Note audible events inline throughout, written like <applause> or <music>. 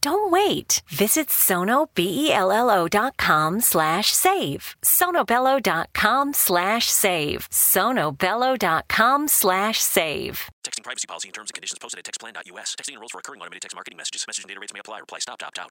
Don't wait. Visit sonobello.com slash save. sonobello.com slash save. sonobello.com slash save. Texting privacy policy and terms and conditions posted at textplan.us. Texting enrolls for recurring automated text marketing messages. Message and data rates may apply. Reply stop to opt out.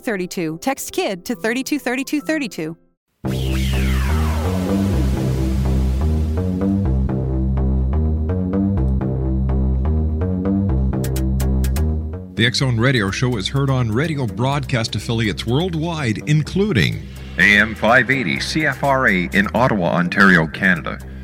323232. Text KID to 323232. The X Zone Radio Show is heard on radio broadcast affiliates worldwide, including AM 580 CFRA in Ottawa, Ontario, Canada.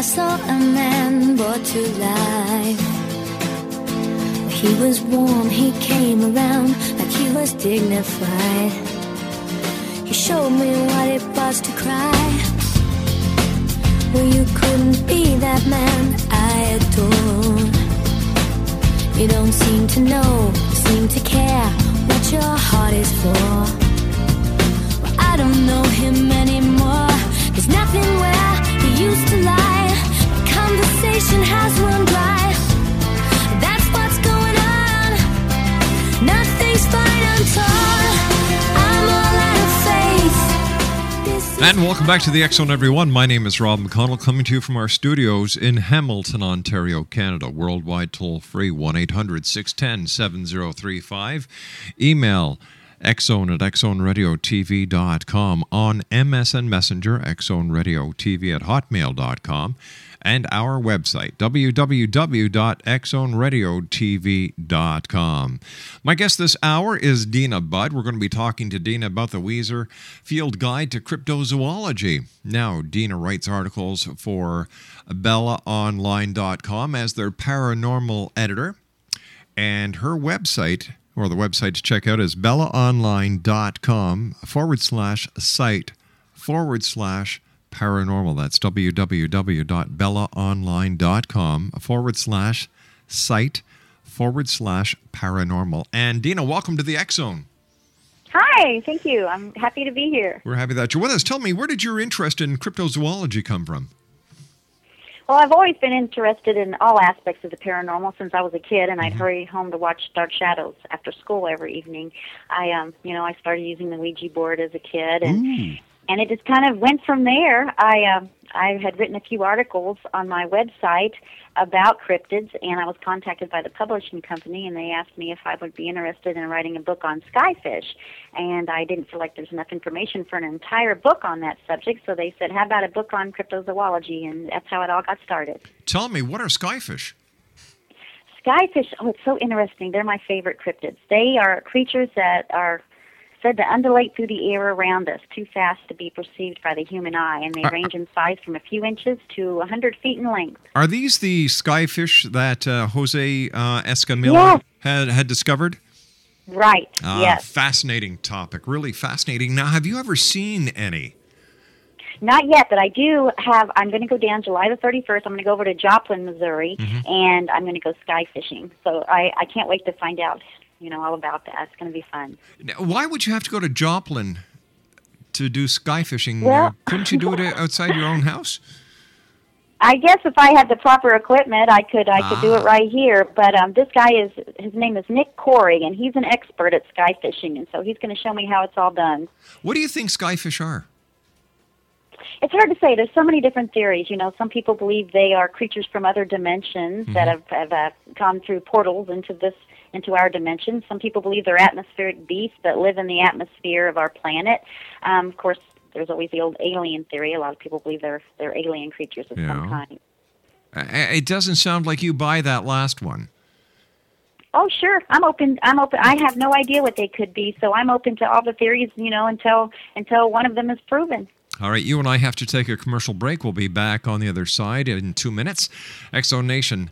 I saw a man brought to life. He was warm, he came around like he was dignified. He showed me what it was to cry. Well, you couldn't be that man I adore. You don't seem to know, seem to care what your heart is for. Well, I don't know him anymore. And welcome back to the Zone, everyone. My name is Rob McConnell, coming to you from our studios in Hamilton, Ontario, Canada. Worldwide toll free 1 800 610 7035. Email xzone at xzoneradiotv.com on MSN Messenger, xzoneradiotv at hotmail.com, and our website, www.xzoneradiotv.com. My guest this hour is Deena Budd. We're going to be talking to Deena about the Weiser Field Guide to Cryptozoology. Now, Deena writes articles for BellaOnline.com as their paranormal editor, and her website or the website to check out is bellaonline.com forward slash site forward slash paranormal. That's www.bellaonline.com forward slash site forward slash paranormal. And Deena, welcome to the X Zone. Hi, thank you. I'm happy to be here. We're happy that you're with us. Tell me, where did your interest in cryptozoology come from? Well, I've always been interested in all aspects of the paranormal since I was a kid, and I'd Mm-hmm. hurry home to watch Dark Shadows after school every evening. I, um, you know, I started using the Ouija board as a kid, and and it just kind of went from there. I um, I had written a few articles on my website about cryptids, and I was contacted by the publishing company, and they asked me if I would be interested in writing a book on skyfish. And I didn't feel like there's enough information for an entire book on that subject, so they said, "How about a book on cryptozoology?" And that's how it all got started. Tell me, what are skyfish? Skyfish, oh, it's so interesting. They're my favorite cryptids. They are creatures that are said to undulate through the air around us too fast to be perceived by the human eye, and they Uh, range in size from a few inches to a 100 feet in length. Are these the skyfish that uh, Jose uh, Escamilla Yes. had, had discovered? Right, Ah, yes. Fascinating topic. Really fascinating. Now, have you ever seen any? Not yet, but I do have. I'm going to go down July the 31st. I'm going to go over to Joplin, Missouri, Mm-hmm. and I'm going to go sky fishing. So I, I can't wait to find out, you know, all about that. It's going to be fun. Now, Why would you have to go to Joplin to do sky fishing? Well- couldn't you do it <laughs> outside your own house? I guess if I had the proper equipment, I could I could do Ah. it right here. But um, this guy is his name is Nick Corey, and he's an expert at sky fishing, and so he's going to show me how it's all done. What do you think skyfish are? It's hard to say. There's so many different theories. You know, some people believe they are creatures from other dimensions that have, have uh, gone through portals into this into our dimension. Some people believe they're atmospheric beasts that live in the atmosphere of our planet. Um, of course, there's always the old alien theory. A lot of people believe they're they're alien creatures of Yeah. some kind. It doesn't sound like you buy that last one. Oh, sure. I'm open. I'm open. I have no idea what they could be, so I'm open to all the theories. You know, until until one of them is proven. All right, you and I have to take a commercial break. We'll be back on the other side in two minutes. X Zone Nation,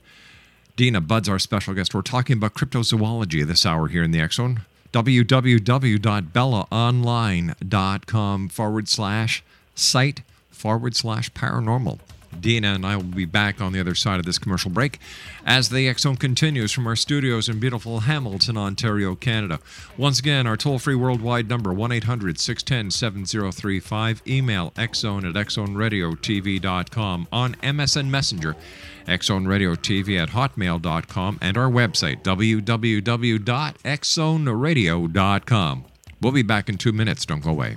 Deena Budd's our special guest. We're talking about cryptozoology this hour here in the X Zone. www.bellaonline.com forward slash site forward slash paranormal. Deena and I will be back on the other side of this commercial break as the Zone continues from our studios in beautiful Hamilton, Ontario, Canada. Once again, our toll free worldwide number 1 800 610 7035. Email xzone at xzoneradiotv.com. On MSN Messenger, xzoneradiotv at hotmail.com. And our website, www.xzonerradio.com. We'll be back in two minutes. Don't go away.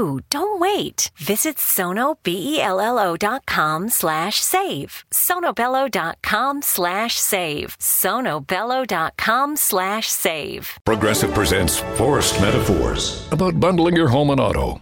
Don't wait. Visit sonobello.com slash save. sonobello.com slash save. sonobello.com slash save. Progressive presents Forced Metaphors about bundling your home and auto.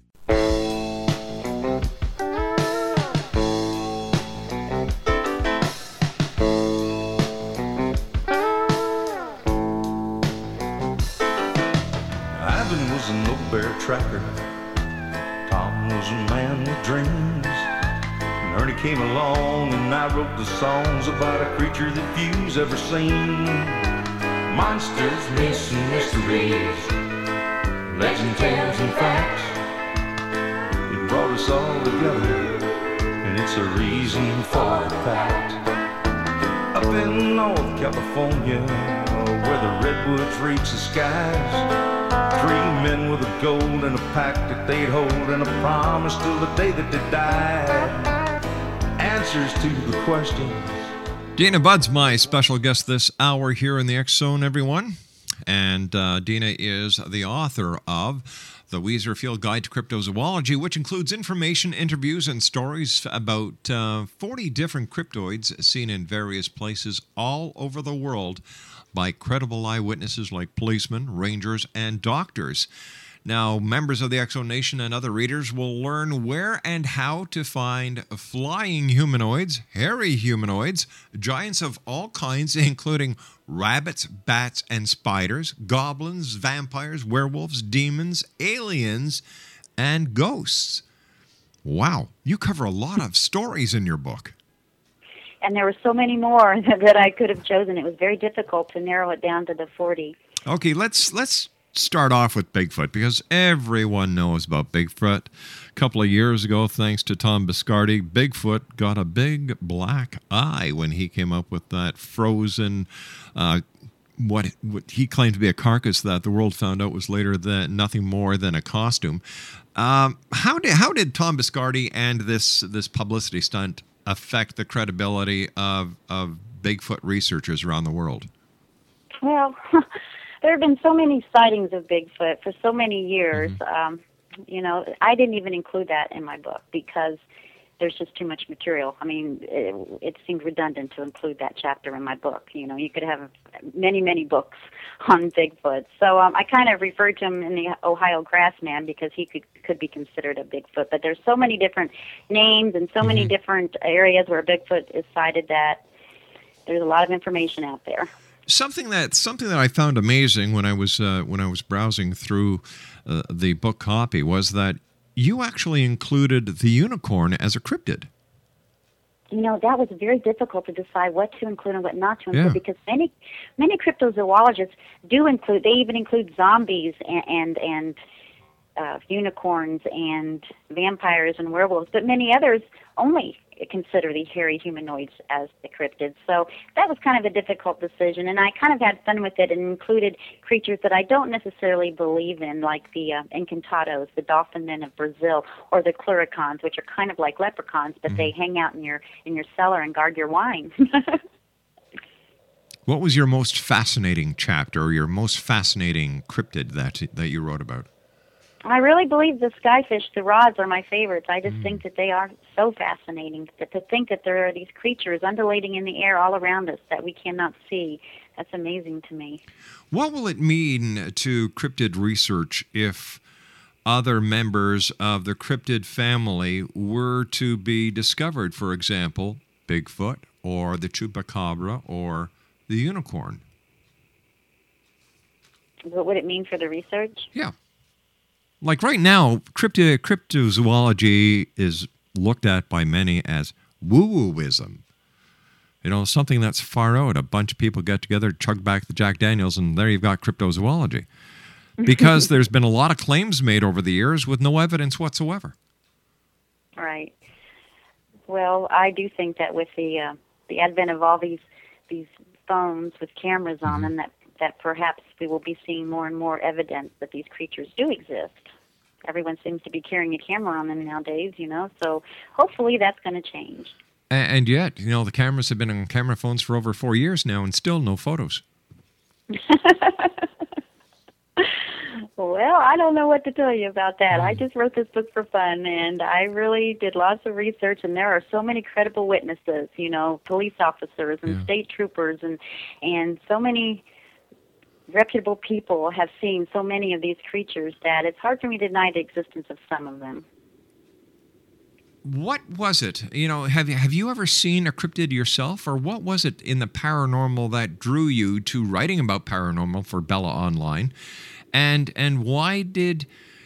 Tracker. Tom was a man with dreams. And Ernie came along and I wrote the songs about a creature that few's ever seen. Monsters, myths, and mysteries. Legend tales and facts. It brought us all together. And it's a reason for the fact. Up in North California, where the redwoods reach the skies. Three men with a goal and a pact that they'd hold and a promise till the day that they died. Answers to the questions. Deena Budd's my special guest this hour here in the X Zone, everyone. And uh, Deena is the author of The Weiser Field Guide to Cryptozoology, which includes information, interviews, and stories about uh, 40 different cryptoids seen in various places all over the world by credible eyewitnesses like policemen, rangers, and doctors. Now, members of the X Zone Nation and other readers will learn where and how to find flying humanoids, hairy humanoids, giants of all kinds, <laughs> including rabbits, bats, and spiders, goblins, vampires, werewolves, demons, aliens, and ghosts. Wow, you cover a lot of stories in your book. And there were so many more <laughs> that I could have chosen. It was very difficult to narrow it down to the 40. Okay, let's let's start off with Bigfoot because everyone knows about Bigfoot. A couple of years ago, thanks to Tom Biscardi, Bigfoot got a big black eye when he came up with that frozen. Uh, what, what he claimed to be a carcass that the world found out was later than nothing more than a costume. Um, how did how did Tom Biscardi and this this publicity stunt affect the credibility of of Bigfoot researchers around the world? Well, <laughs> there have been so many sightings of Bigfoot for so many years. Mm-hmm. Um, you know, I didn't even include that in my book because there's just too much material. I mean, it, it seemed redundant to include that chapter in my book. You know, you could have many, many books <laughs> on Bigfoot. So um, I kind of referred to him in the Ohio Grassman because he could could be considered a Bigfoot. But there's so many different names and so many different areas where Bigfoot is cited that there's a lot of information out there. Something that something that I found amazing when I was uh, when I was browsing through uh, the book copy was that you actually included the unicorn as a cryptid. you know that was very difficult to decide what to include and what not to include Yeah. because many many cryptozoologists do include they even include zombies and and, and uh, unicorns and vampires and werewolves, but many others only consider the hairy humanoids as the cryptids. So that was kind of a difficult decision, and I kind of had fun with it and included creatures that I don't necessarily believe in, like the uh, encantados, the dolphin men of Brazil, or the clurichauns, which are kind of like leprechauns, but they hang out in your in your cellar and guard your wine. <laughs> What was your most fascinating chapter or your most fascinating cryptid that that you wrote about? I really believe the skyfish, the rods, are my favorites. I just mm. think that they are so fascinating. That to think that there are these creatures undulating in the air all around us that we cannot see, that's amazing to me. What will it mean to cryptid research if other members of the cryptid family were to be discovered? For example, Bigfoot or the chupacabra or the unicorn. What would it mean for the research? Yeah. Like right now, crypto, cryptozoology is looked at by many as woo wooism. You know, something that's far out. A bunch of people get together, chug back the Jack Daniels, and there you've got cryptozoology. <laughs> Because there's been a lot of claims made over the years with no evidence whatsoever. Right. Well, I do think that with the uh, the advent of all these these phones with cameras on them, that that perhaps we will be seeing more and more evidence that these creatures do exist. Everyone seems to be carrying a camera on them nowadays, you know. So hopefully that's going to change. A- And yet, you know, the cameras have been on camera phones for over four years now and still no photos. <laughs> Well, I don't know what to tell you about that. Hmm. I just wrote this book for fun, and I really did lots of research. And there are so many credible witnesses, you know, police officers and Yeah. state troopers, and and so many reputable people have seen so many of these creatures that it's hard for me to deny the existence of some of them. What was it? You know, have you, have you ever seen a cryptid yourself, or what was it in the paranormal that drew you to writing about paranormal for Bella Online, and and why did,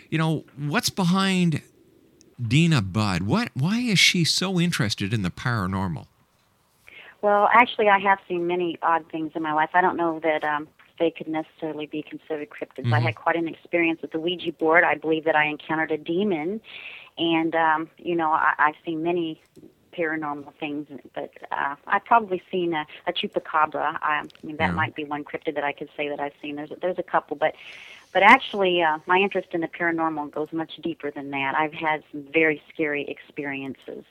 you know, what's behind Deena Budd? What why is she so interested in the paranormal? Well, actually, I have seen many odd things in my life. I don't know that um, they could necessarily be considered cryptids. I Mhm. had quite an experience with the Ouija board. I believe that I encountered a demon, and um, you know, I, I've seen many paranormal things, but uh, I've probably seen a, a chupacabra. I, I mean, that Yeah. might be one cryptid that I could say that I've seen. There's there's a couple, but but actually, uh, my interest in the paranormal goes much deeper than that. I've had some very scary experiences.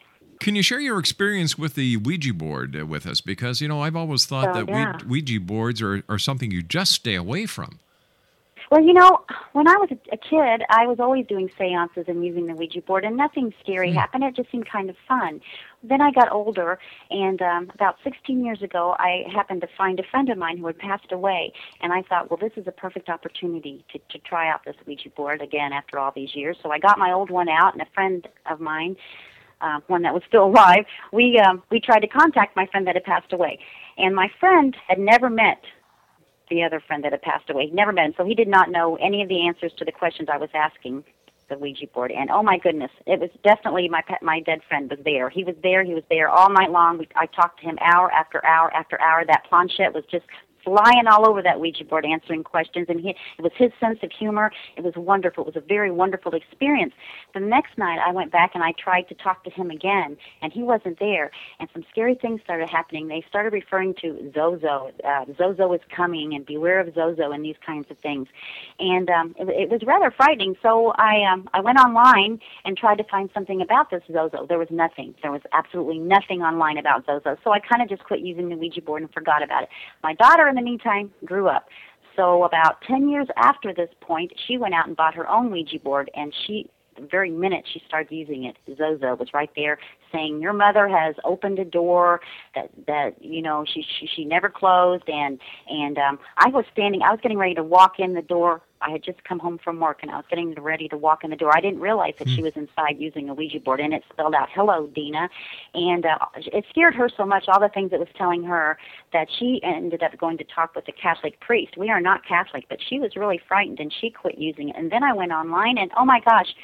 Can you share your experience with the Ouija board uh, with us? Because you know, I've always thought Oh, that yeah. Ouija- boards are, are something you just stay away from. Well, you know, when I was a, kid, I was always doing seances and using the Ouija board, and nothing scary happened. It just seemed kind of fun. Then I got older, and um, about 16 years ago, I happened to find a friend of mine who had passed away, and I thought, well, this is a perfect opportunity to, to try out this Ouija board again after all these years. So I got my old one out, and a friend of mine uh, one that was still <laughs> alive, we um, we tried to contact my friend that had passed away, and my friend had never met the other friend that had passed away. He never met him, so he did not know any of the answers to the questions I was asking the Ouija board. And oh my goodness, it was definitely my pet, my dead friend was there. He was there. He was there all night long. We, I talked to him hour after hour after hour. That planchette was just flying all over that Ouija board answering questions and he it was his sense of humor. It was wonderful. It was a very wonderful experience. The next night I went back and I tried to talk to him again and he wasn't there and some scary things started happening. They started referring to Zozo. Uh, Zozo is coming and beware of Zozo and these kinds of things. And um it, it was rather frightening. So I um I went online and tried to find something about this Zozo. There was nothing. There was absolutely nothing online about Zozo. So I kind of just quit using the Ouija board and forgot about it. My daughter in the meantime grew up. So about 10 years after this point, she went out and bought her own Ouija board and she the very minute she started using it, Zozo was right there saying, "Your mother has opened a door that that you know she she, she never closed." And and um, I was standing, I was getting ready to walk in the door. I had just come home from work and I was getting ready to walk in the door. I didn't realize that she was inside using a Ouija board, and it spelled out "Hello, Deena," and uh, it scared her so much. All the things it was telling her that she ended up going to talk with a Catholic priest. We are not Catholic, but she was really frightened and she quit using it. And then I went online, and oh my gosh.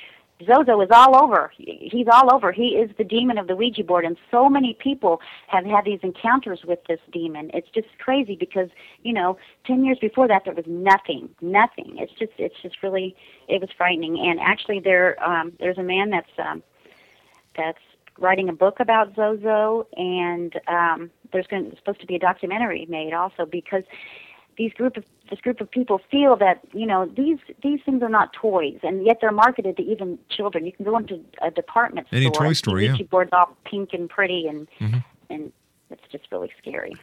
Zozo is all over. He's all over. He is the demon of the Ouija board, and so many people have had these encounters with this demon. It's just crazy because you know, ten years before that, there was nothing, nothing. It's just, it's just really, it was frightening. And actually, there, um, there's a man that's, um, that's writing a book about Zozo, and um, there's going to, supposed to be a documentary made also because these group of this group of people feel that you know these these things are not toys, and yet they're marketed to even children. You can go into a department Any store, toy and store, yeah. Ouija boards all pink and pretty, and Mhm. and it's just really scary.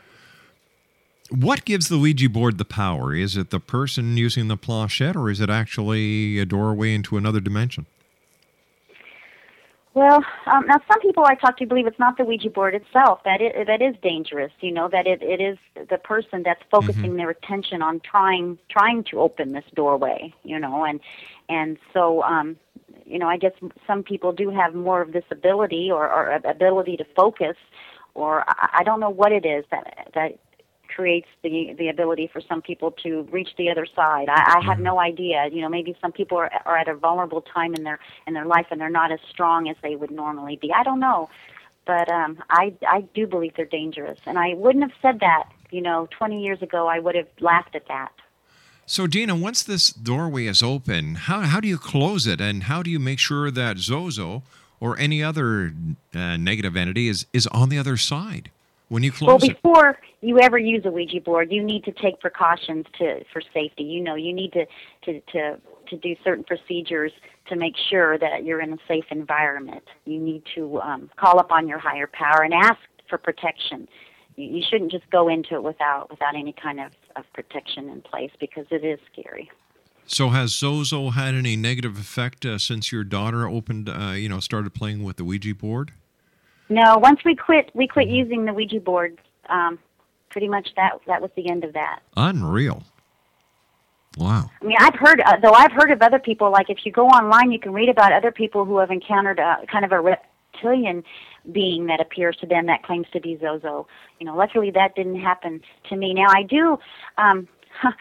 What gives the Ouija board the power? Is it the person using the planchette, or is it actually a doorway into another dimension? Well, um, now some people I talk to believe it's not the Ouija board itself that it that is dangerous. You know that it, it is the person that's focusing their attention on trying trying to open this doorway. You know, and and so um, you know I guess some people do have more of this ability or, or ability to focus, or I, I don't know what it is that that creates the the ability for some people to reach the other side. I, I have no idea. You know, maybe some people are are at a vulnerable time in their in their life and they're not as strong as they would normally be. I don't know, but um, I I do believe they're dangerous, and I wouldn't have said that. You know, 20 years ago, I would have laughed at that. So, Deena, once this doorway is open, how, how do you close it, and how do you make sure that Zozo or any other uh, negative entity is, is on the other side when you Well, close it? before you ever use a Ouija board, you need to take precautions to for safety. You know, you need to to to to do certain procedures to make sure that you're in a safe environment. You need to um, call upon your higher power and ask for protection. You, you shouldn't just go into it without without any kind of, of protection in place because it is scary. So has Zozo had any negative effect uh, since your daughter opened, uh, you know, started playing with the Ouija board? No, once we quit, we quit using the Ouija board. Um, pretty much that that was the end of that. Unreal. Wow. I mean, I've heard uh, though I've heard of other people. Like if you go online, you can read about other people who have encountered a kind of a reptilian being that appears to them that claims to be Zozo. You know, luckily that didn't happen to me. Now I do. Um, <laughs>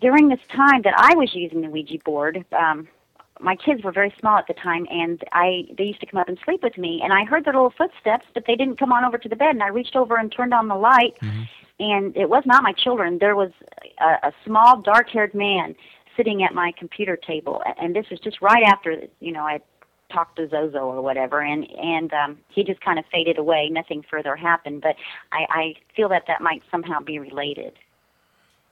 during this time that I was using the Ouija board, um, my kids were very small at the time, and I they used to come up and sleep with me, and I heard their little footsteps, but they didn't come on over to the bed, and I reached over and turned on the light, Mm-hmm. and it was not my children. There was a, a small, dark-haired man sitting at my computer table, and this was just right after you know I talked to Zozo or whatever, and and um, he just kind of faded away. Nothing further happened, but I, I feel that that might somehow be related.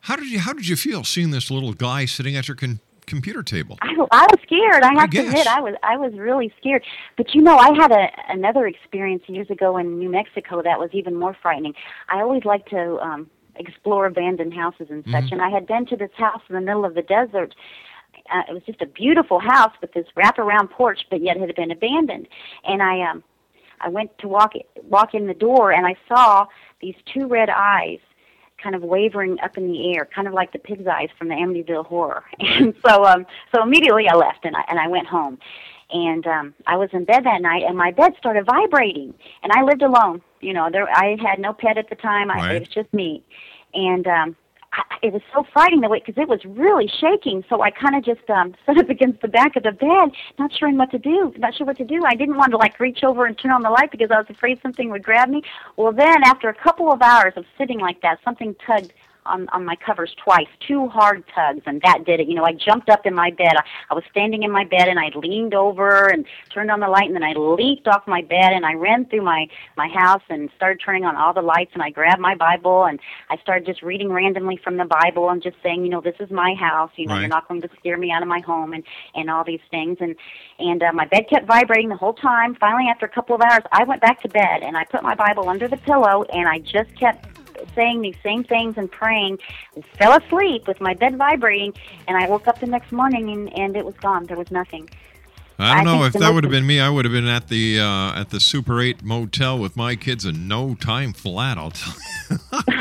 How did you How did you feel seeing this little guy sitting at your con- computer table? I, I was scared. I have I to admit, I was I was really scared. But you know, I had a another experience years ago in New Mexico that was even more frightening. I always like to um explore abandoned houses and such, Mhm. and I had been to this house in the middle of the desert. Uh, it was just a beautiful house with this wraparound porch, but yet it had been abandoned. And I um I went to walk walk in the door, and I saw these two red eyes kind of wavering up in the air, kind of like the pig's eyes from the Amityville Horror. <laughs> And so, um, so immediately I left and I and I went home, and um, I was in bed that night, and my bed started vibrating, and I lived alone. You know, there I had no pet at the time. I, Right. it was just me, and um, it was so frightening the way because it was really shaking. So I kind of just um, <laughs> stood up against the back of the bed, not sure what to do, not sure what to do. I didn't want to like reach over and turn on the light because I was afraid something would grab me. Well, then after a couple of hours of sitting like that, something tugged on on my covers twice, two hard tugs, and that did it. You know, I jumped up in my bed. I, I was standing in my bed, and I leaned over and turned on the light, and then I leaped off my bed, and I ran through my my house and started turning on all the lights, and I grabbed my Bible, and I started just reading randomly from the Bible and just saying, you know, this is my house. You know, Right. you're not going to scare me out of my home, and and all these things, and and uh, my bed kept vibrating the whole time. Finally, after a couple of hours, I went back to bed, and I put my Bible under the pillow, and I just kept saying these same things and praying fell asleep with my bed vibrating and i woke up the next morning and, and it was gone there was nothing I don't I know if that would have been me. I would have been at the uh, at the Super Eight motel with my kids in no time flat. I'll tell you.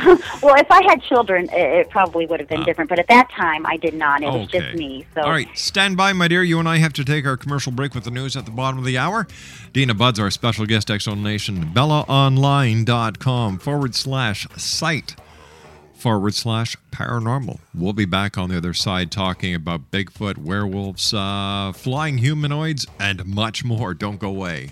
<laughs> well if i had children it, probably would have been Ah. different but at that time i did not it was just me so All right, stand by, my dear. You and I have to take our commercial break with the news at the bottom of the hour. Deena Budd's, our special guest, X Zone Nation, BellaOnline.com forward slash site forward slash paranormal. We'll be back on the other side talking about Bigfoot, werewolves, uh, flying humanoids, and much more. Don't go away.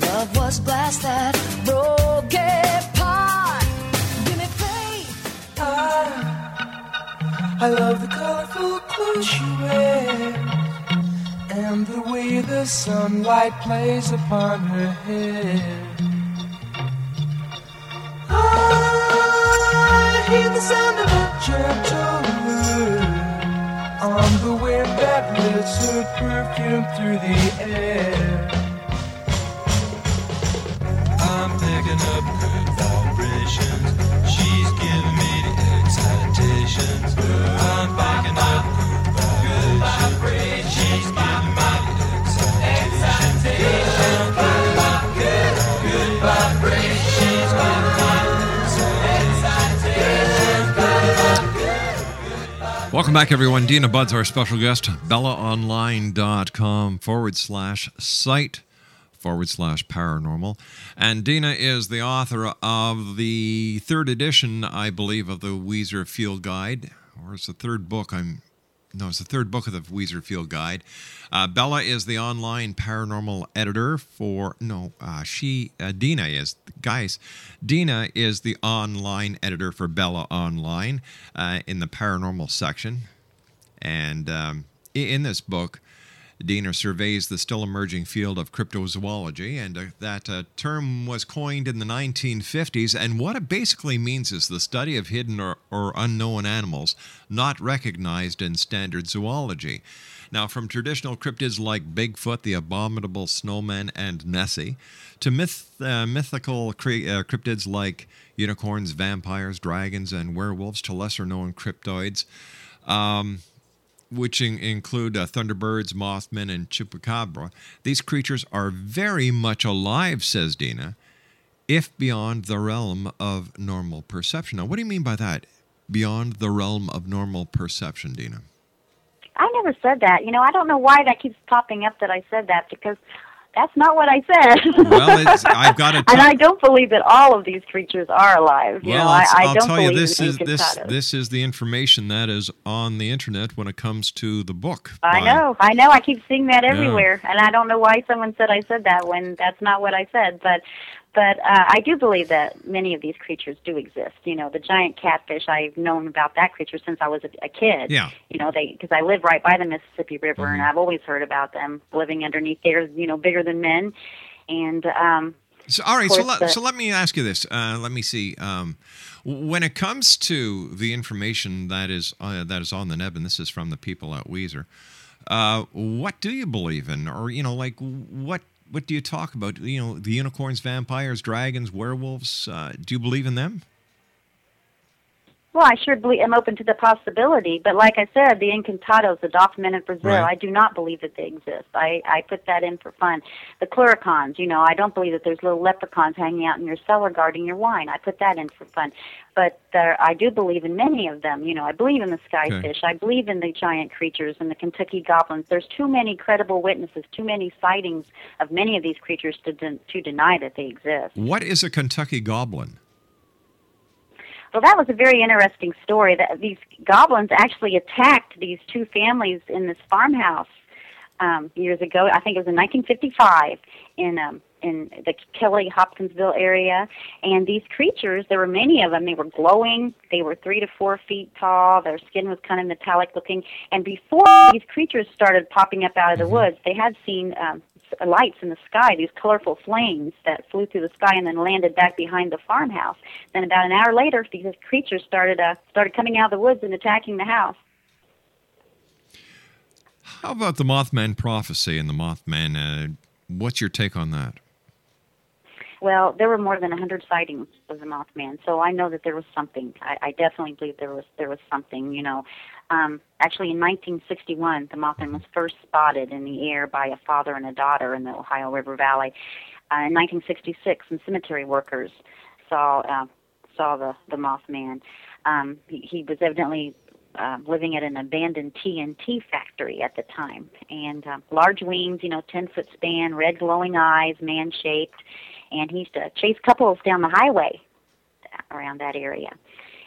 Love was glass that broke apart. Give me faith. I, I love the colorful clothes she wears and the way the sunlight plays upon her hair. I hear the sound of a gentle on the wind that lifts her perfume through the air. Welcome back, everyone. Deena Budd's our special guest. BellaOnline.com forward slash site forward slash paranormal. And Deena is the author of the third edition, I believe, of the Weiser Field Guide, or it's the third book. I'm no, it's the third book of the Weiser Field Guide. Uh, Bella is the online paranormal editor for no, uh, she uh, Deena is guys. Deena is the online editor for Bella Online uh, in the paranormal section, and um, in this book. Deena surveys the still emerging field of cryptozoology, and uh, that uh, term was coined in the 1950s. And what it basically means is the study of hidden or, or unknown animals not recognized in standard zoology. Now, from traditional cryptids like Bigfoot, the abominable snowman, and Nessie, to myth, uh, mythical cre- uh, cryptids like unicorns, vampires, dragons, and werewolves, to lesser known cryptoids. Um, which in- include uh, thunderbirds, mothmen, and chupacabra. These creatures are very much alive, says Deena, if beyond the realm of normal perception. Now, what do you mean by that? Beyond the realm of normal perception, Deena? I never said that. You know, I don't know why that keeps popping up that I said that because that's not what I said. Well, it's, <laughs> I've got to. and I don't believe that all of these creatures are alive. You well, know, I, I don't tell you this is this this is the information that is on the internet when it comes to the book. I by- know, I know. I keep seeing that Yeah. everywhere, and I don't know why someone said I said that when that's not what I said. But, but uh, I do believe that many of these creatures do exist. You know, the giant catfish. I've known about that creature since I was a, a kid. Yeah. You know, they because I live right by the Mississippi River, and I've always heard about them living underneath there. You know, bigger than men, and um, So, all right, so let, the- so let me ask you this. Uh, let me see. Um, when it comes to the information that is uh, that is on the net, and this is from the people at Weiser, uh, what do you believe in, or you know, like what what do you talk about? You know, the unicorns, vampires, dragons, werewolves. Uh, do you believe in them? Well, I sure believe I'm open to the possibility, but like I said, the Encantados, the Dolphin of Brazil, Right. I do not believe that they exist. I I put that in for fun. The Clurichauns, you know, I don't believe that there's little leprechauns hanging out in your cellar guarding your wine. I put that in for fun. But there, I do believe in many of them. You know, I believe in the skyfish. I believe in the giant creatures and the Kentucky goblins. There's too many credible witnesses, too many sightings of many of these creatures to den- to deny that they exist. What is a Kentucky goblin? Well, that was a very interesting story. That these goblins actually attacked these two families in this farmhouse um, years ago. I think it was in 1955 in um, in the Kelly Hopkinsville area. And these creatures, there were many of them. They were glowing. They were three to four feet tall. Their skin was kind of metallic looking. And before these creatures started popping up out of the woods, they had seen um, lights in the sky, these colorful flames that flew through the sky and then landed back behind the farmhouse. Then about an hour later, these creatures started uh, started coming out of the woods and attacking the house. How about the Mothman prophecy and the Mothman? Uh, what's your take on that? Well, there were more than a hundred sightings of the Mothman, so I know that there was something. I, I definitely believe there was there was something. You know, um, actually in 1961, the Mothman was first spotted in the air by a father and a daughter in the Ohio River Valley. uh, in 1966, some cemetery workers saw uh, saw the the Mothman. Um, he, he was evidently uh, living at an abandoned TNT factory at the time, and uh, large wings, you know, 10 foot span, red glowing eyes, man shaped, and he used to chase couples down the highway around that area.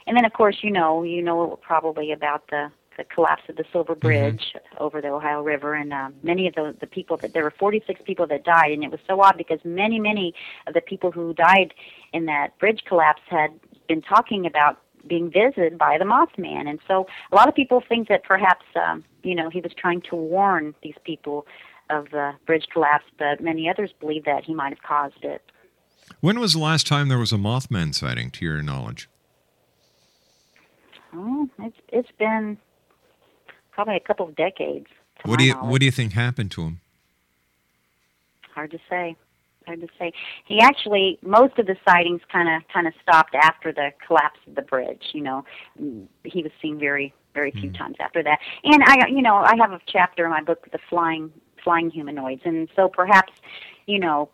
And then, of course, you know, you know probably about the the collapse of the Silver Bridge over the Ohio River, and um, many of the the people that there were 46 people that died, and it was so odd because many many of the people who died in that bridge collapse had been talking about being visited by the Mothman, and so a lot of people think that perhaps um, you know he was trying to warn these people of the bridge collapse, but many others believe that he might have caused it. When was the last time there was a Mothman sighting, to your knowledge? Oh, it's it's been probably a couple of decades. What do you knowledge. What do you think happened to him? Hard to say. Hard to say. He actually, most of the sightings kind of kind of stopped after the collapse of the bridge. You know, Mm, he was seen very very few times after that. And I, you know, I have a chapter in my book, the flying flying humanoids, and so perhaps, you know,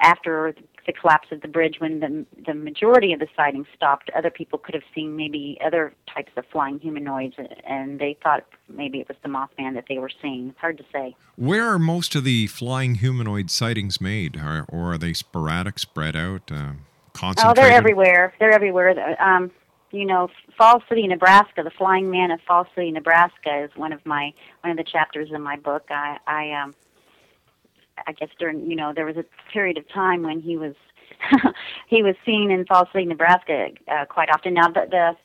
after the collapse of the bridge, when the the majority of the sightings stopped, other people could have seen maybe other types of flying humanoids, and they thought maybe it was the Mothman that they were seeing. It's hard to say. Where are most of the flying humanoid sightings made, or, or are they sporadic, spread out, uh, Oh, concentrated? they're everywhere. They're everywhere. Um, you know, Falls City, Nebraska. The Flying Man of Falls City, Nebraska is one of my one of the chapters in my book. I, I um, I guess during you know there was a period of time when he was <laughs> he was seen in Falls City, Nebraska, uh, quite often. Now the the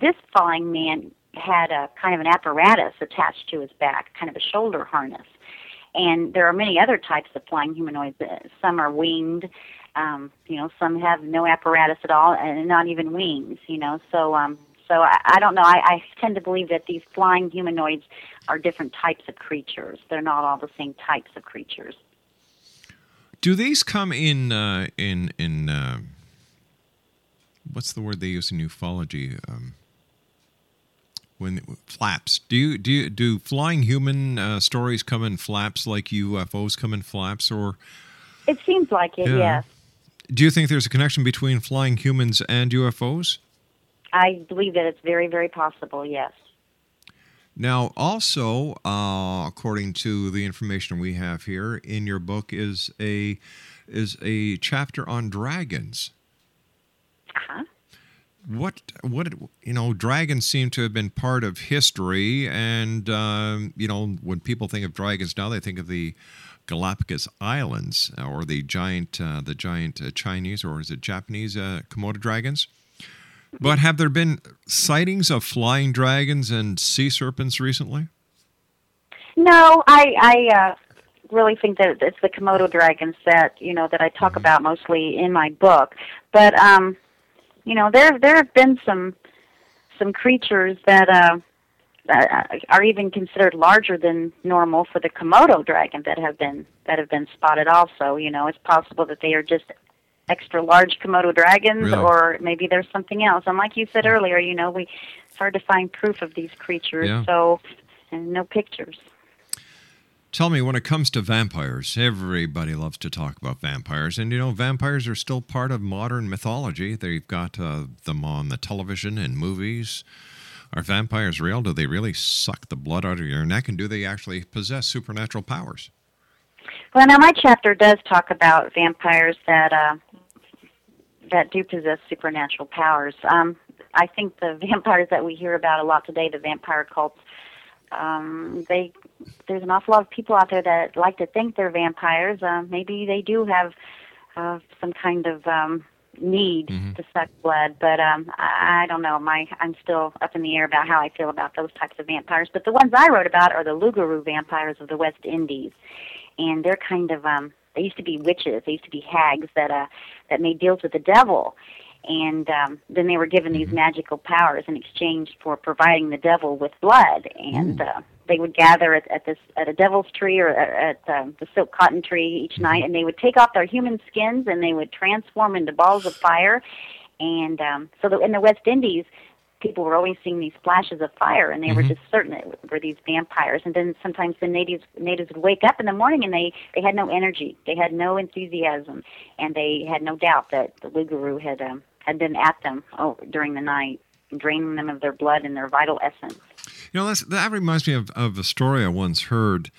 this flying man had a kind of an apparatus attached to his back, kind of a shoulder harness. And there are many other types of flying humanoids. Uh, Some are winged, um, you know. Some have no apparatus at all, and not even wings, you know. So, um, so I, I don't know. I, I tend to believe that these flying humanoids are different types of creatures. They're not all the same types of creatures. Do these come in uh, in in uh, what's the word they use in ufology? Um, when flaps. Do you do you, do flying human uh, stories come in flaps like UFOs come in flaps, or It seems like it. Yeah. Yes, do you think there's a connection between flying humans and UFOs? I believe that it's very, very possible. Yes. Now, also, uh, according to the information we have here in your book, is a is a chapter on dragons. Uh-huh. What what you know, dragons seem to have been part of history, and um, you know, when people think of dragons now, they think of the Galapagos Islands or the giant uh, the giant uh, Chinese or is it Japanese uh, Komodo dragons? But have there been sightings of flying dragons and sea serpents recently? No, I I uh, really think that it's the Komodo dragons that you know that I talk about mostly in my book. But um, you know, there there have been some some creatures that uh, that are even considered larger than normal for the Komodo dragon that have been that have been spotted. Also, you know, it's possible that they are just extra large Komodo dragons, Really? or maybe there's something else. And like you said earlier, you know, we it's hard to find proof of these creatures. Yeah. So, and no pictures. Tell me, when it comes to vampires, everybody loves to talk about vampires. And, you know, vampires are still part of modern mythology. They've got uh, them on the television and movies. Are vampires real? Do they really suck the blood out of your neck? And do they actually possess supernatural powers? Well, now my chapter does talk about vampires that uh, that do possess supernatural powers. Um, I think the <laughs> vampires that we hear about a lot today, the vampire cults, um, they there's an awful lot of people out there that like to think they're vampires. Uh, maybe they do have uh, some kind of um, need to suck blood, but um, I, I don't know. My I'm still up in the air about how I feel about those types of vampires. But the ones I wrote about are the Lugaroo vampires of the West Indies, and they're kind of um, they used to be witches. They used to be hags that uh, that made deals with the devil. And um, then they were given these magical powers in exchange for providing the devil with blood. And uh, they would gather at, at this at a devil's tree or at, at um, the silk cotton tree each night, and they would take off their human skins and they would transform into balls of fire. And um, so the, in the West Indies, people were always seeing these flashes of fire, and they were Mm-hmm. just certain it were these vampires. And then sometimes the natives natives would wake up in the morning and they they had no energy, they had no enthusiasm, and they had no doubt that the Lugaru had um, had been at them oh, during the night, draining them of their blood and their vital essence. You know, that's, that reminds me of, of a story I once heard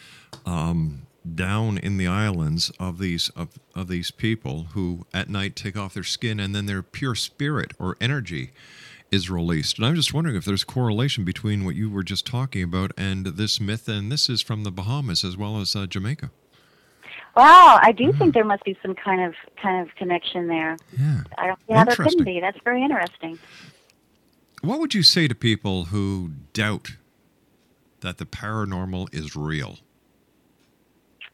um, down in the islands of these of, of these people who at night take off their skin and then their pure spirit or energy is released. And I'm just wondering if there's correlation between what you were just talking about and this myth. And this is from the Bahamas as well as uh, Jamaica. Wow, I do think there must be some kind of kind of connection there. Yeah. I don't how there couldn't be. That's very interesting. What would you say to people who doubt that the paranormal is real?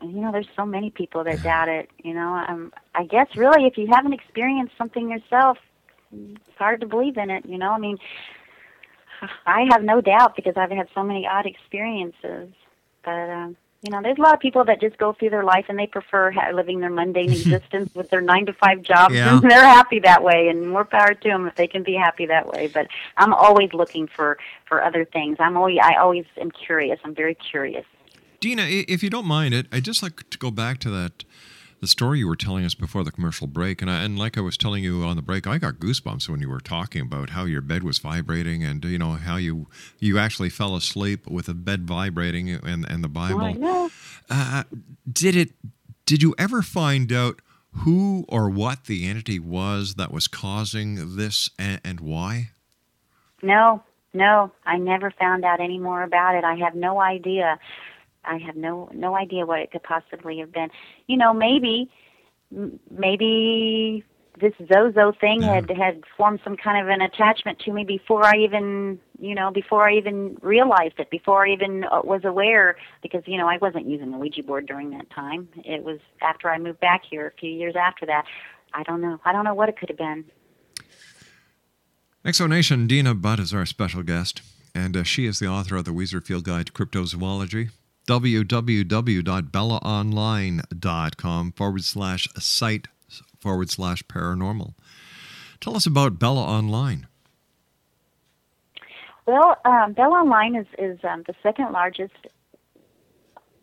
you know, there's so many people that doubt it. You know, um, I guess really, if you haven't experienced something yourself, it's hard to believe in it. You know, I mean, I have no doubt because I've had so many odd experiences. But um, you know, there's a lot of people that just go through their life and they prefer ha- living their mundane <laughs> existence with their nine to five jobs, Yeah. and <laughs> they're happy that way. And more power to them if they can be happy that way. But I'm always looking for for other things. I'm always I always am curious. I'm very curious. Deena, if you don't mind it, I'd just like to go back to that the story you were telling us before the commercial break, and I, and like I was telling you on the break, I got goosebumps when you were talking about how your bed was vibrating, and you know how you you actually fell asleep with the bed vibrating and and the Bible. Uh, did it? Did you ever find out who or what the entity was that was causing this, and, and why? No, no, I never found out any more about it. I have no idea. I have no no idea what it could possibly have been. You know, maybe maybe this Zozo thing had had formed some kind of an attachment to me before I even, you know, before I even realized it, before I even uh, was aware because you know, I wasn't using the Ouija board during that time. It was after I moved back here a few years after that. I don't know. I don't know what it could have been. Exonation Deena Budd is our special guest, and uh, she is the author of the Weiser Field Guide to Cryptozoology. www.bellaonline.com forward slash site forward slash paranormal. Tell us about Bella Online. Well, um, Bella Online is is um, the second largest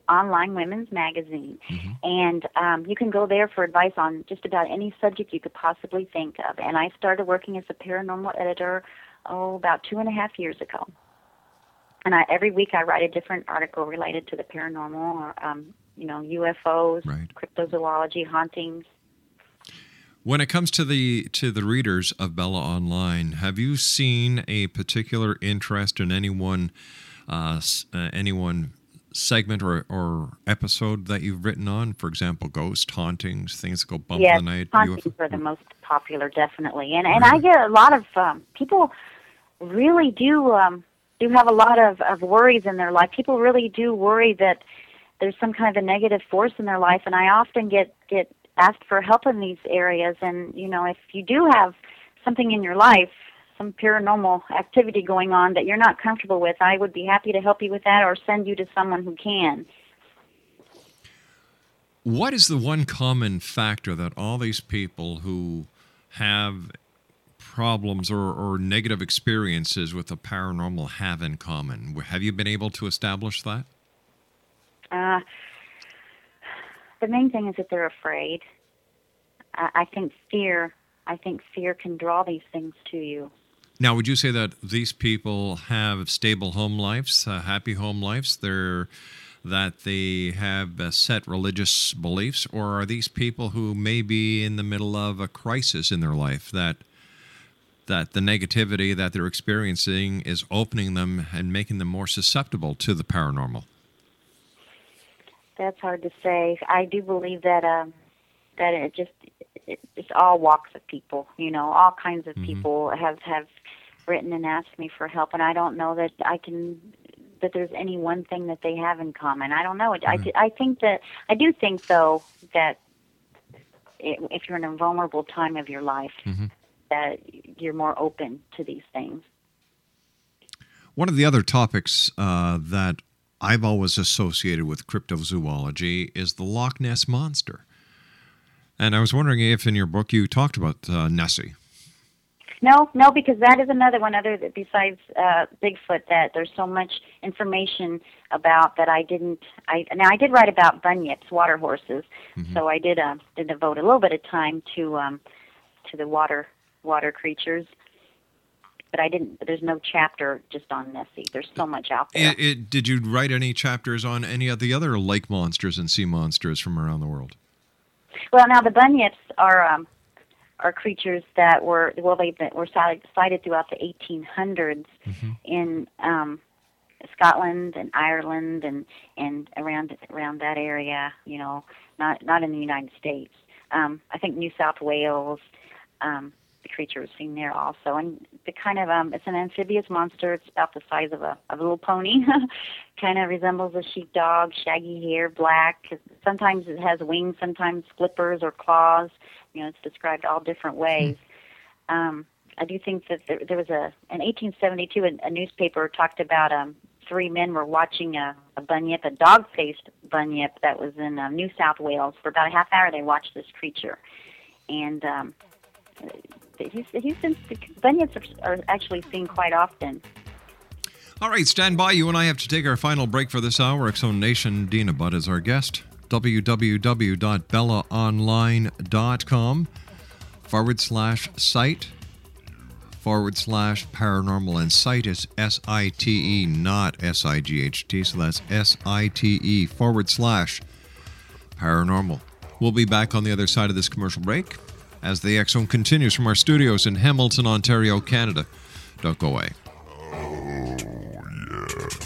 online women's magazine, and um, you can go there for advice on just about any subject you could possibly think of. And I started working as a paranormal editor oh about two and a half years ago. And I, every week I write a different article related to the paranormal, or um, you know UFOs, right. cryptozoology, hauntings. When it comes to the to the readers of Bella Online, have you seen a particular interest in any one uh, uh, any one segment or, or episode that you've written on? For example, ghost hauntings, things that go bump yes, in the night. hauntings UFO are the most popular, definitely. And and I get a lot of um, people really do um, do have a lot of, of worries in their life. People really do worry that there's some kind of a negative force in their life, and I often get get asked for help in these areas. And you know, if you do have something in your life, some paranormal activity going on that you're not comfortable with, I would be happy to help you with that, or send you to someone who can. What is the one common factor that all these people who have problems or, or negative experiences with the paranormal have in common? Have you been able to establish that? Uh, the main thing is that they're afraid. I, I think fear. I think fear can draw these things to you. Now, would you say that these people have stable home lives, uh, happy home lives? They're that they have uh, set religious beliefs, or are these people who may be in the middle of a crisis in their life that that the negativity that they're experiencing is opening them and making them more susceptible to the paranormal? That's hard to say. I do believe that um, that it just it, it's all walks of people. You know, all kinds of mm-hmm. people have have written and asked me for help, and I don't know that I can that there's any one thing that they have in common. I don't know. I, mm-hmm. I think that I do think though that if you're in a vulnerable time of your life, mm-hmm. That you're more open to these things. One of the other topics uh, that I've always associated with cryptozoology is the Loch Ness monster. And I was wondering if in your book you talked about uh, Nessie. No, no, because that is another one other that besides uh, Bigfoot that there's so much information about that I didn't. I now I did write about bunyips, water horses, so I did uh, did devote a little bit of time to um, to the water water creatures. But I didn't. There's no chapter just on Nessie. There's so much out there. It, it, did you write any chapters on any of the other lake monsters and sea monsters from around the world? Well, now the bunyips are um, are creatures that were well they've were cited, cited throughout the 1800s in um, Scotland and Ireland and and around around that area. You know, not not in the United States. Um, I think New South Wales. Um, creature was seen there also, and the kind of um, it's an amphibious monster. It's about the size of a a little pony. <laughs> kind of resembles a sheepdog, shaggy hair, black. Sometimes it has wings, sometimes flippers or claws. You know, it's described all different ways. Um, I do think that there, there was a in 1872 a, a newspaper talked about um, three men were watching a, a bunyip, a dog-faced bunyip that was in um, New South Wales. For about a half hour, they watched this creature, and um, he's been are, are actually seen quite often. All right, stand by. You and I have to take our final break for this hour. X Zone Nation, Deena Budd is our guest. www.bellaonline.com forward slash site forward slash paranormal. And site is S I T E, not S I G H T. So that's S I T E forward slash paranormal. We'll be back on the other side of this commercial break as the Zone continues from our studios in Hamilton, Ontario, Canada. Don't go away. Oh, Hi,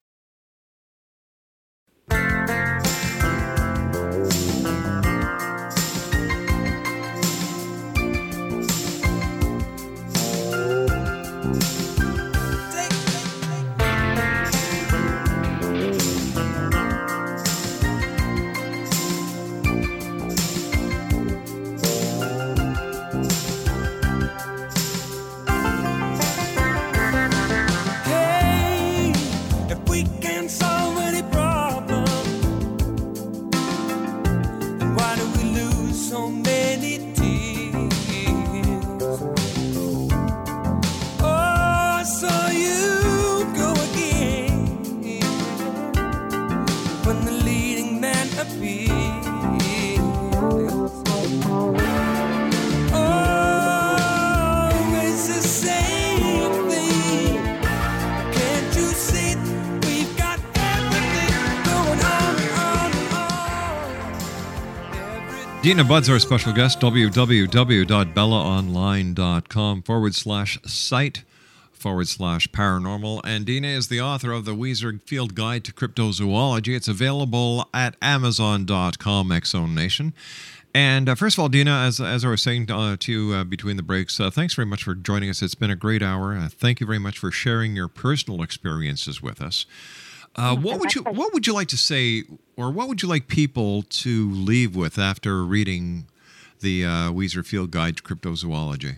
Deena Budd's our special guest. www.bellaonline.com forward slash site forward slash paranormal. And Deena is the author of the Weiser Field Guide to Cryptozoology. It's available at amazon.com, X Zone Nation. And uh, first of all, Deena, as, as I was saying uh, to you uh, between the breaks, uh, thanks very much for joining us. It's been a great hour. Uh, thank you very much for sharing your personal experiences with us. Uh, what would you What would you like to say, or what would you like people to leave with after reading the uh, Weiser Field Guide to Cryptozoology?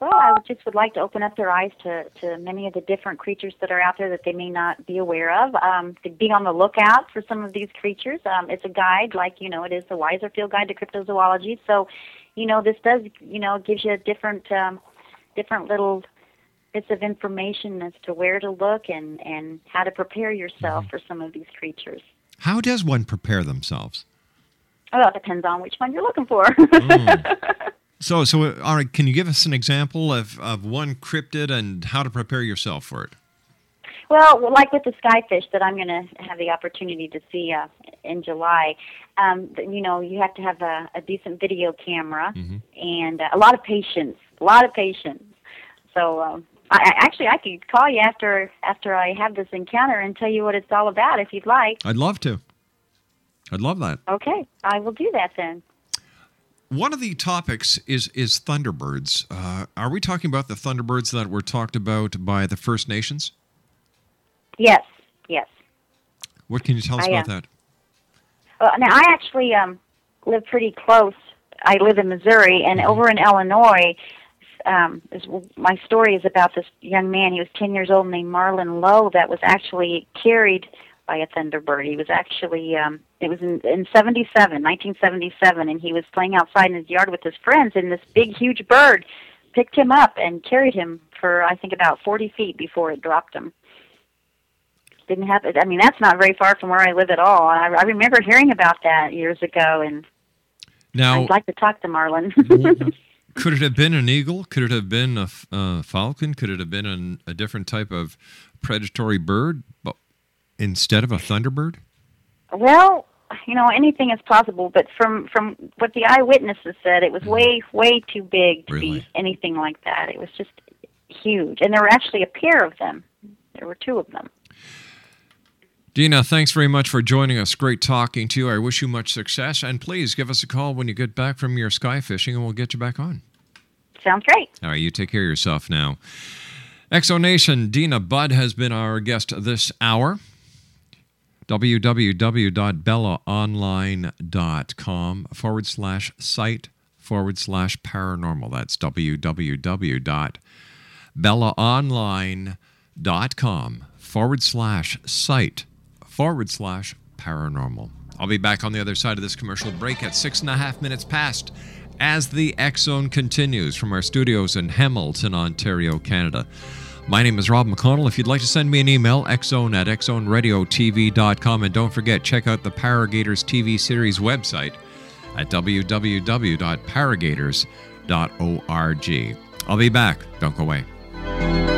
Well, I just would like to open up their eyes to, to many of the different creatures that are out there that they may not be aware of. Um, to be on the lookout for some of these creatures. Um, it's a guide, like you know, it is the Weiser Field Guide to Cryptozoology. So, you know, this does you know gives you a different um, different little bits of information as to where to look and and how to prepare yourself for some of these creatures. How does one prepare themselves? Well, it depends on which one you're looking for. <laughs> So, so uh, all right, can you give us an example of, of one cryptid and how to prepare yourself for it? Well, like with the skyfish that I'm going to have the opportunity to see uh, in July, um, you know, you have to have a, a decent video camera and uh, a lot of patience. A lot of patience. So, um, I, actually, I could call you after after I have this encounter and tell you what it's all about if you'd like. I'd love to. I'd love that. Okay, I will do that then. One of the topics is is Thunderbirds. Uh, are we talking about the Thunderbirds that were talked about by the First Nations? Yes, yes. What can you tell us I, about uh, that? Well, now I actually um, live pretty close. I live in Missouri, and over in Illinois, um, is, my story is about this young man. He was 10 years old, named Marlon Lowe, that was actually carried by a thunderbird. He was actually, um, it was in, in 77, 1977, and he was playing outside in his yard with his friends, and this big, huge bird picked him up and carried him for, I think, about 40 feet before it dropped him didn't happen. I mean that's not very far from where I live at all. I, I remember hearing about that years ago, and Now, I'd like to talk to Marlon. Could it have been an eagle? Could it have been a uh, falcon? Could it have been an, a different type of predatory bird, but instead of a thunderbird? well, you know anything is possible, but from from what the eyewitnesses said, it was way way too big to be anything like that. It was just huge, and there were actually a pair of them. There were two of them. Deena, thanks very much for joining us. Great talking to you. I wish you much success. And please give us a call when you get back from your sky fishing and we'll get you back on. Sounds great. All right, you take care of yourself now. Exonation, Deena Budd has been our guest this hour. www.bellaonline.com forward slash site forward slash paranormal. That's www.bellaonline.com forward slash site forward slash paranormal. I'll be back on the other side of this commercial break at six and a half minutes past as the X Zone continues from our studios in Hamilton, Ontario, Canada. My name is Rob McConnell. If you'd like to send me an email, xzone at xzoneradiotv.com. And don't forget, check out the Paragators TV series website at www.paragators.org. I'll be back. Don't go away.